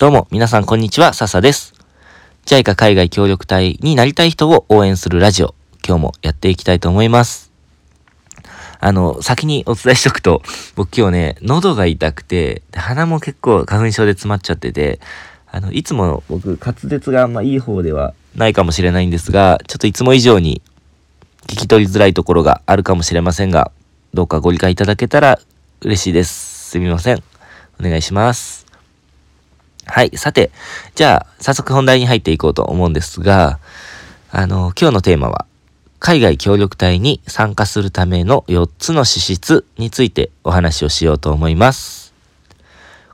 どうも、皆さんこんにちは、笹です。JICA 海外協力隊になりたい人を応援するラジオ、今日もやっていきたいと思います。あの、先にお伝えしとくと、僕今日ね、喉が痛くて、鼻も結構花粉症で詰まっちゃってて、あの、いつも僕滑舌があんまいい方ではないかもしれないんですが、ちょっといつも以上に聞き取りづらいところがあるかもしれませんが、どうかご理解いただけたら嬉しいです。すみません。お願いします。はい。さて、じゃあ、早速本題に入っていこうと思うんですが、あの、今日のテーマは、海外協力隊に参加するための4つの資質についてお話をしようと思います。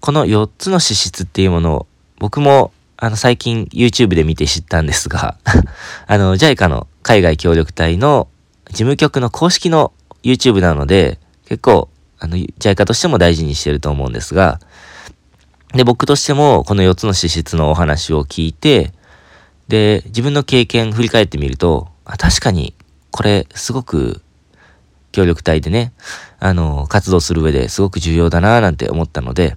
この4つの資質っていうものを、僕も、あの、最近 YouTube で見て知ったんですが あの、JICA の海外協力隊の事務局の公式の YouTube なので、結構、あの、JICA としても大事にしてると思うんですが、で、僕としてもこの4つの資質のお話を聞いて、で、自分の経験振り返ってみると、あ確かにこれすごく協力隊でね、あの、活動する上ですごく重要だなぁなんて思ったので、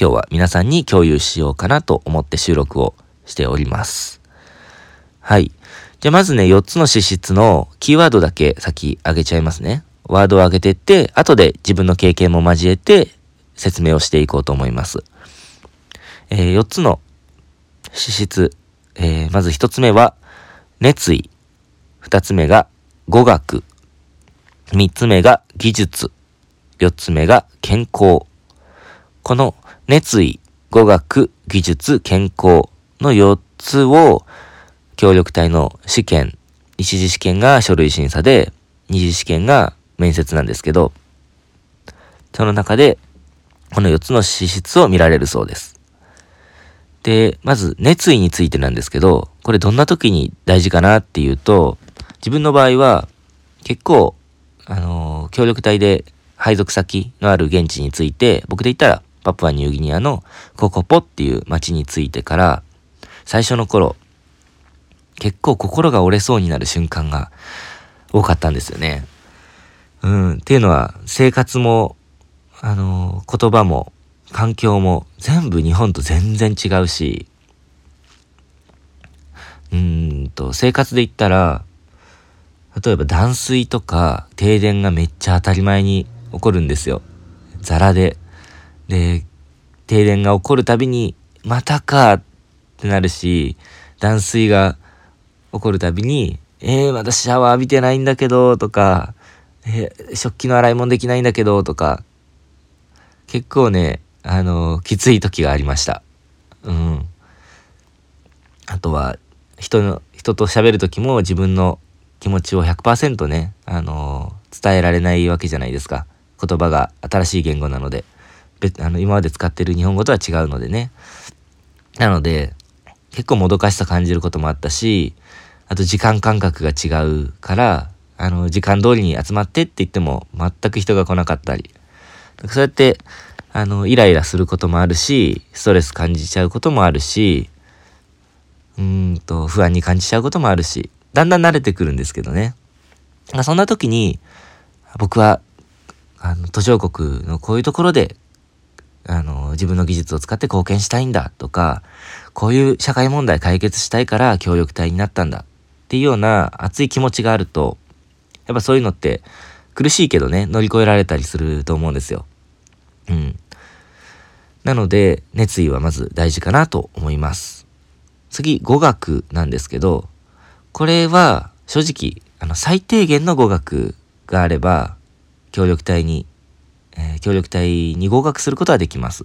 今日は皆さんに共有しようかなと思って収録をしております。はい。じゃあまずね、4つの資質のキーワードだけ先上げちゃいますね。ワードを上げてって、後で自分の経験も交えて説明をしていこうと思います。えー、4つの資質、えー、まず1つ目は熱意、2つ目が語学、3つ目が技術、4つ目が健康。この熱意、語学、技術、健康の4つを協力隊の試験、一次試験が書類審査で、二次試験が面接なんですけど、その中でこの4つの資質を見られるそうです。で、まず熱意についてなんですけど、これどんな時に大事かなっていうと、自分の場合は結構、あのー、協力隊で配属先のある現地について、僕で言ったらパプアニューギニアのココポっていう町に着いてから、最初の頃、結構心が折れそうになる瞬間が多かったんですよね。うん。っていうのは、生活も、あの、言葉も、環境も全部日本と全然違うし、うんと、生活で言ったら、例えば断水とか停電がめっちゃ当たり前に起こるんですよ。ザラで。で、停電が起こるたびに、またかってなるし、断水が起こるたびに、えー、まだシャワー浴びてないんだけど、とか、えー、食器の洗い物できないんだけど、とか、結構ね、あの、きつい時がありました。うん。あとは、人の、人と喋る時も自分の気持ちを100%ね、あの、伝えられないわけじゃないですか。言葉が新しい言語なので。別あの今まで使ってる日本語とは違うのでね。なので、結構もどかしさ感じることもあったし、あと時間感覚が違うから、あの、時間通りに集まってって言っても全く人が来なかったり。そうやって、あの、イライラすることもあるし、ストレス感じちゃうこともあるし、うんと、不安に感じちゃうこともあるし、だんだん慣れてくるんですけどね。そんな時に、僕は、あの、途上国のこういうところで、あの、自分の技術を使って貢献したいんだとか、こういう社会問題解決したいから協力隊になったんだっていうような熱い気持ちがあると、やっぱそういうのって苦しいけどね、乗り越えられたりすると思うんですよ。うん。なので、熱意はまず大事かなと思います。次、語学なんですけど、これは正直、あの、最低限の語学があれば、協力隊に、えー、協力隊に合格することはできます。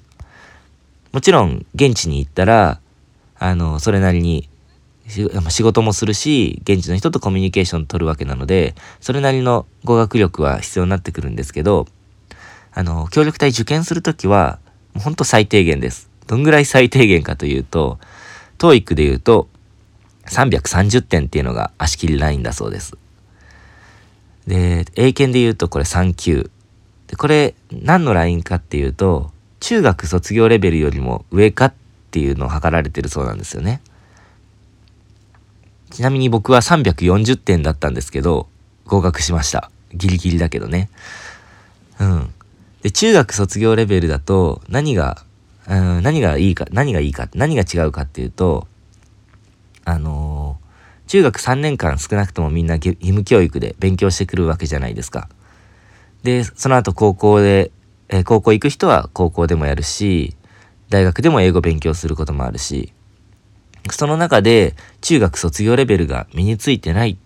もちろん、現地に行ったら、あの、それなりに仕事もするし、現地の人とコミュニケーション取るわけなので、それなりの語学力は必要になってくるんですけど、あの、協力隊受験するときは、もうほんと最低限です。どんぐらい最低限かというと、TOEIC で言うと、330点っていうのが足切りラインだそうです。で、英検で言うとこれ3級。で、これ何のラインかっていうと、中学卒業レベルよりも上かっていうのを測られてるそうなんですよね。ちなみに僕は340点だったんですけど、合格しました。ギリギリだけどね。うん。で、中学卒業レベルだと何がうん、何がいいか、何がいいか、何が違うかっていうと、あのー、中学3年間少なくともみんな義務教育で勉強してくるわけじゃないですか。で、その後高校で、えー、高校行く人は高校でもやるし、大学でも英語勉強することもあるし、その中で中学卒業レベルが身についてないっ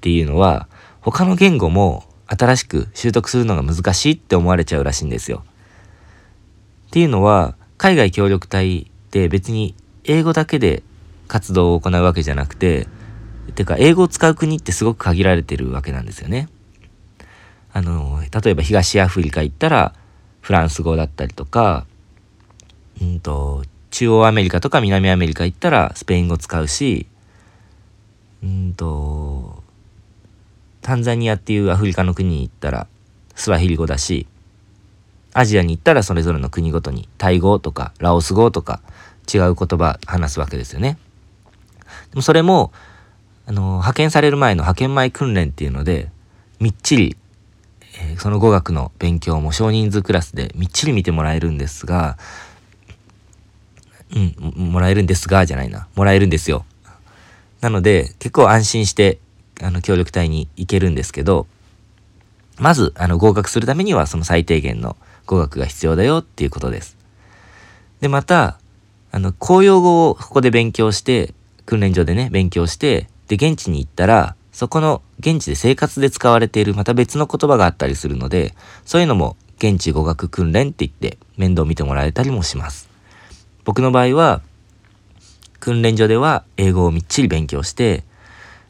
ていうのは、他の言語も新しく習得するのが難しいって思われちゃうらしいんですよ。っていうのは、海外協力隊って別に英語だけで活動を行うわけじゃなくて、てか英語を使う国ってすごく限られてるわけなんですよね。あの、例えば東アフリカ行ったらフランス語だったりとか、うんと、中央アメリカとか南アメリカ行ったらスペイン語使うし、うんと、タンザニアっていうアフリカの国に行ったらスワヒリ語だし、アジアに行ったらそれぞれの国ごとにタイ語とかラオス語とか違う言葉話すわけですよね。でもそれも、あの、派遣される前の派遣前訓練っていうので、みっちり、えー、その語学の勉強も少人数クラスでみっちり見てもらえるんですが、うん、もらえるんですが、じゃないな。もらえるんですよ。なので、結構安心して、あの、協力隊に行けるんですけど、まず、あの、合格するためには、その最低限の語学が必要だよっていうことです。で、また、あの、公用語をここで勉強して、訓練所でね、勉強して、で、現地に行ったら、そこの現地で生活で使われているまた別の言葉があったりするので、そういうのも現地語学訓練って言って面倒見てもらえたりもします。僕の場合は、訓練所では英語をみっちり勉強して、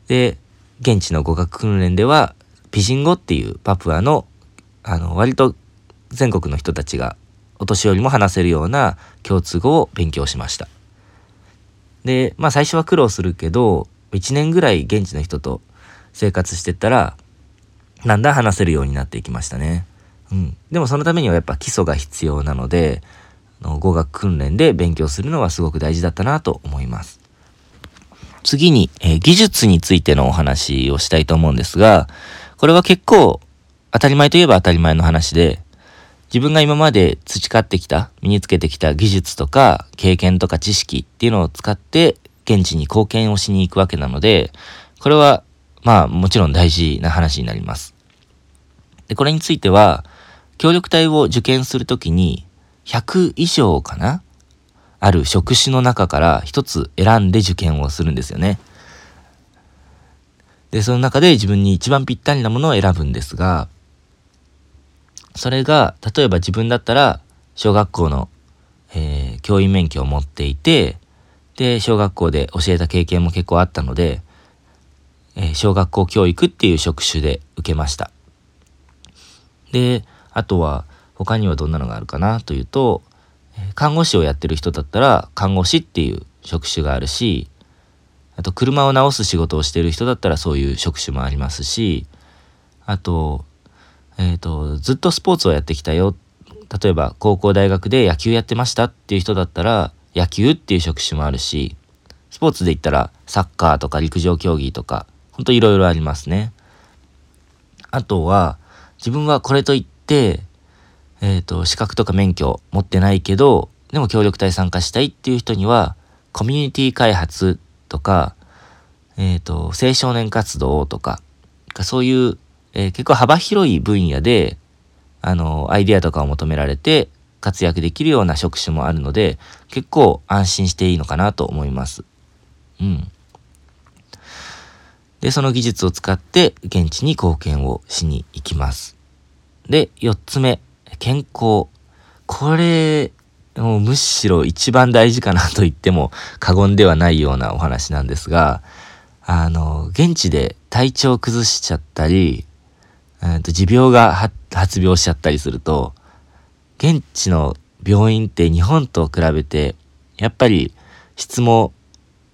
で、現地の語学訓練では、ピジン語っていうパプアの、あの、割と全国の人たちがお年寄りも話せるような共通語を勉強しました。で、まあ最初は苦労するけど、1年ぐらい現地の人と生活してったら、だんだん話せるようになっていきましたね。うん。でもそのためにはやっぱ基礎が必要なので、の語学訓練で勉強するのはすごく大事だったなと思います。次に、えー、技術についてのお話をしたいと思うんですが、これは結構当たり前といえば当たり前の話で、自分が今まで培ってきた、身につけてきた技術とか経験とか知識っていうのを使って現地に貢献をしに行くわけなので、これはまあもちろん大事な話になります。で、これについては、協力隊を受験するときに100以上かな？ある職種の中から一つ選んで受験をするんですよね。で、その中で自分に一番ぴったりなものを選ぶんですが、それが、例えば自分だったら、小学校の、えー、教員免許を持っていて、で、小学校で教えた経験も結構あったので、えー、小学校教育っていう職種で受けました。で、あとは、他にはどんなのがあるかなというと、看護師をやってる人だったら、看護師っていう職種があるし、あと車を直す仕事をしてる人だったらそういう職種もありますし、あと、えっ、ー、と、ずっとスポーツをやってきたよ。例えば高校大学で野球やってましたっていう人だったら、野球っていう職種もあるし、スポーツで言ったらサッカーとか陸上競技とか、ほんといろいろありますね。あとは、自分はこれといって、えっ、ー、と、資格とか免許持ってないけど、でも協力隊参加したいっていう人には、コミュニティ開発とか、えっ、ー、と、青少年活動とか、そういう、えー、結構幅広い分野で、あの、アイデアとかを求められて活躍できるような職種もあるので、結構安心していいのかなと思います。うん。で、その技術を使って現地に貢献をしに行きます。で、四つ目。健康。これ、もうむしろ一番大事かなと言っても過言ではないようなお話なんですが、あの、現地で体調を崩しちゃったり、えー、と持病が発病しちゃったりすると、現地の病院って日本と比べて、やっぱり質も、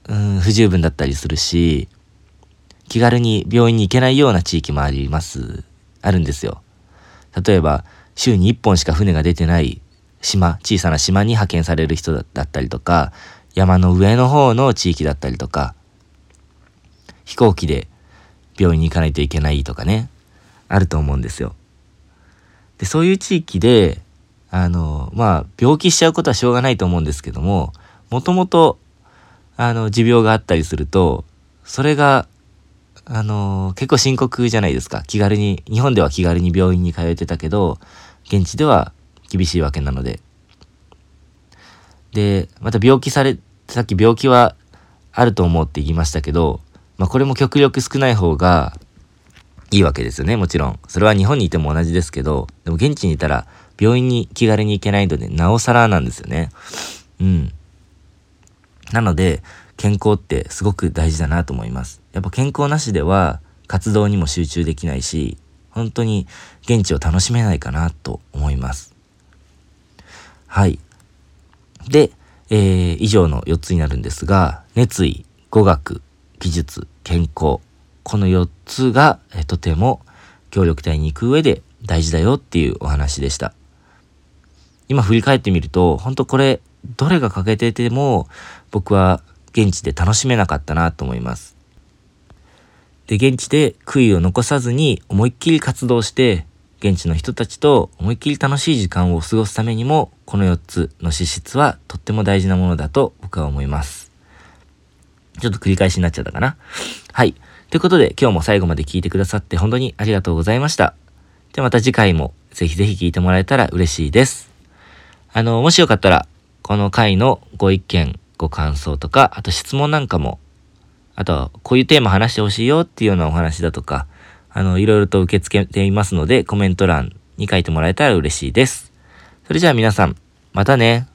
うん、不十分だったりするし、気軽に病院に行けないような地域もあります、あるんですよ。例えば、週に1本しか船が出てない島、小さな島に派遣される人だったりとか、山の上の方の地域だったりとか、飛行機で病院に行かないといけないとかね、あると思うんですよ。で、そういう地域で、あの、まあ、病気しちゃうことはしょうがないと思うんですけども、もともと、あの、持病があったりすると、それが、あの、結構深刻じゃないですか。気軽に、日本では気軽に病院に通えてたけど、現地では厳しいわけなので。で、また病気され、さっき病気はあると思うって言いましたけど、まあこれも極力少ない方がいいわけですよね、もちろん。それは日本にいても同じですけど、でも現地にいたら病院に気軽に行けないので、なおさらなんですよね。うん。なので、健康ってすごく大事だなと思います。やっぱ健康なしでは活動にも集中できないし、本当に現地を楽しめないかなと思います。はい。で、えー、以上の4つになるんですが、熱意、語学、技術、健康。この4つが、えとても協力隊に行く上で大事だよっていうお話でした。今振り返ってみると、本当これ、どれが欠けてても、僕は現地で楽しめなかったなと思います。で、現地で悔いを残さずに思いっきり活動して、現地の人たちと思いっきり楽しい時間を過ごすためにも、この4つの資質はとっても大事なものだと僕は思います。ちょっと繰り返しになっちゃったかな。はい。ということで、今日も最後まで聞いてくださって本当にありがとうございました。ではまた次回もぜひぜひ聞いてもらえたら嬉しいです。あの、もしよかったら、この回のご意見、ご感想とか、あと質問なんかも、あとこういうテーマ話してほしいよっていうようなお話だとか、あの、いろいろと受け付けていますので、コメント欄に書いてもらえたら嬉しいです。それじゃあ皆さん、またね。